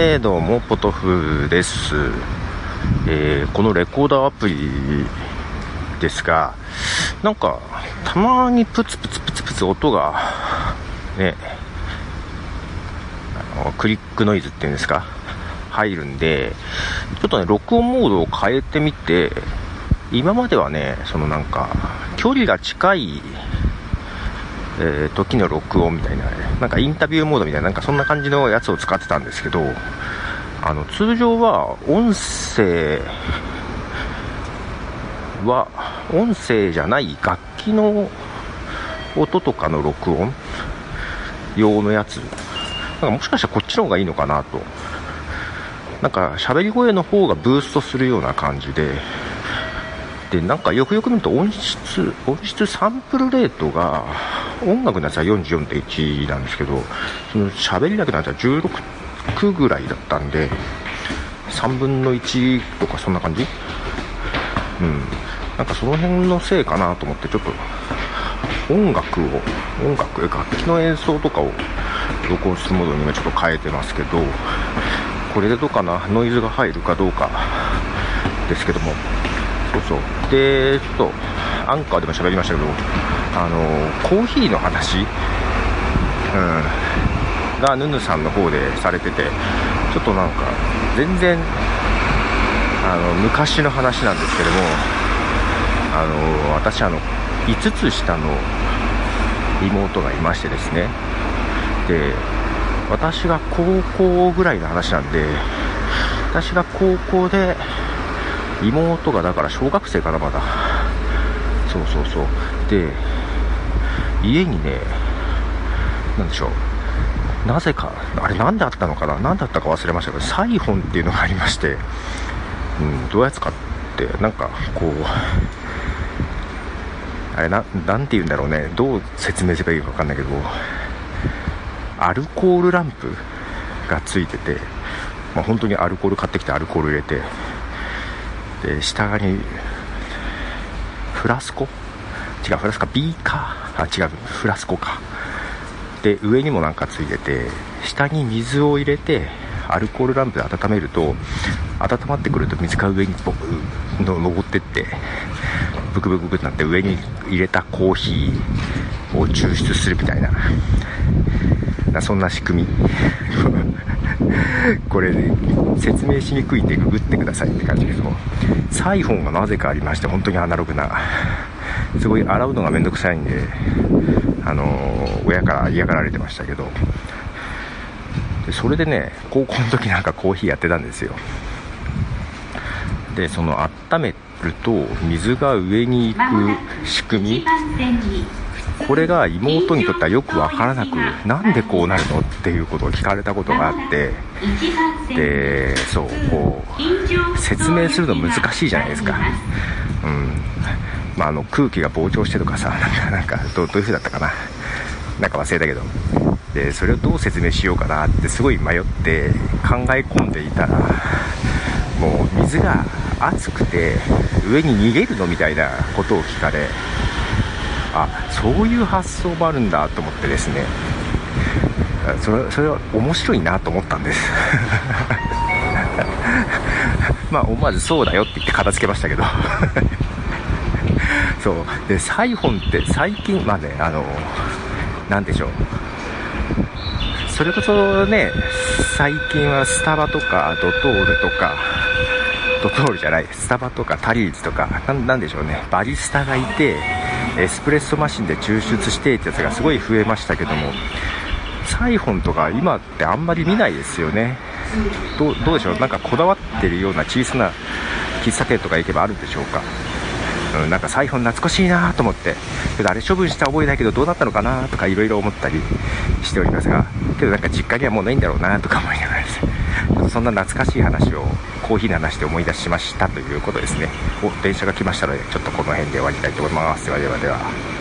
えー、どうも、ポトフです。えー、このレコーダーアプリですが、なんか、たまにプツプツプツプツ音が、ね、あのクリックノイズっていうんですか、入るんで、ちょっとね、録音モードを変えてみて、今まではね、そのなんか、距離が近いえー、時の録音みたいな、なんかインタビューモードみたいな、なんかそんな感じのやつを使ってたんですけど、あの、通常は音声は、音声じゃない楽器の音とかの録音用のやつ、なんかもしかしたらこっちの方がいいのかなと。なんか喋り声の方がブーストするような感じで、で、なんかよくよく見ると音質、音質サンプルレートが、音楽のやつは44.1なんですけど、その喋りだけのやつは16ぐらいだったんで、3分の1とかそんな感じ？うん。なんかその辺のせいかなと思って、ちょっと音楽を、音楽、楽器の演奏とかを録音するモードに今ちょっと変えてますけど、これでどうかな、ノイズが入るかどうかですけども、そうそう。で、ちょっと、アンカーでも喋りましたけど、あの、コーヒーの話、うん、がヌヌさんの方でされてて、ちょっとなんか、全然、あの、昔の話なんですけども、あの、私、あの、5つ下の妹がいましてですね、で、私が高校ぐらいの話なんで、私が高校で、妹がだから小学生かなまだ。そうそうそう。で家にね何でしょう。なぜかあれ何であったのかな。何だったか忘れましたけどサイホンっていうのがありまして、うん、どうやつかってなんかこうあれななんて言うんだろうね。どう説明すればいいか分かんないけどアルコールランプがついてて、まあ、本当にアルコール買ってきてアルコール入れてで下側にフラスコ？違うフラスコ？ビーカー？あ違うフラスコか。で上にもなんかついてて下に水を入れてアルコールランプで温めると温まってくると水が上にボの登ってってブクブクブクってなって上に入れたコーヒーを抽出するみたいな。そんな仕組み。これ、ね、説明しにくいんでググってくださいって感じですも。サイフォンがなぜかありまして本当にアナログな。すごい洗うのがめんどくさいんであの親から嫌がられてましたけど。それでね高校の時なんかコーヒーやってたんですよ。でその温めると水が上に行く仕組み。これが妹にとってはよく分からなくなんでこうなるのっていうことを聞かれたことがあってでそうこう説明するの難しいじゃないですか、うん。まあ、あの空気が膨張してとかさなんかなんかどういう風だったかな。なんか忘れたけど。でそれをどう説明しようかなってすごい迷って考え込んでいたらもう水が熱くて上に逃げるのみたいなことを聞かれあそういう発想もあるんだと思ってですね。それそれは面白いなと思ったんです。まあ思わずそうだよって言って片付けましたけど。そう。でサイフォンって最近まあねあの何でしょう。それこそね最近はスタバとかドトールとかドトールじゃないスタバとかタリーズとかなんでしょうね。バリスタがいてエスプレッソマシンで抽出してってやつがすごい増えましたけどもサイフォンとか今ってあんまり見ないですよね。どうでしょう？なんかこだわってるような小さな喫茶店とか行けばあるんでしょうか？うん、なんかサイフォン懐かしいなと思って。けどあれ処分した覚えないけどどうなったのかなとかいろいろ思ったりしておりますがけどなんか実家にはもうないんだろうなとか思いながらです。ねそんな懐かしい話をコーヒーの話で思い出しましたということですね。お電車が来ましたのでちょっとこの辺で終わりたいと思います。ではではでは。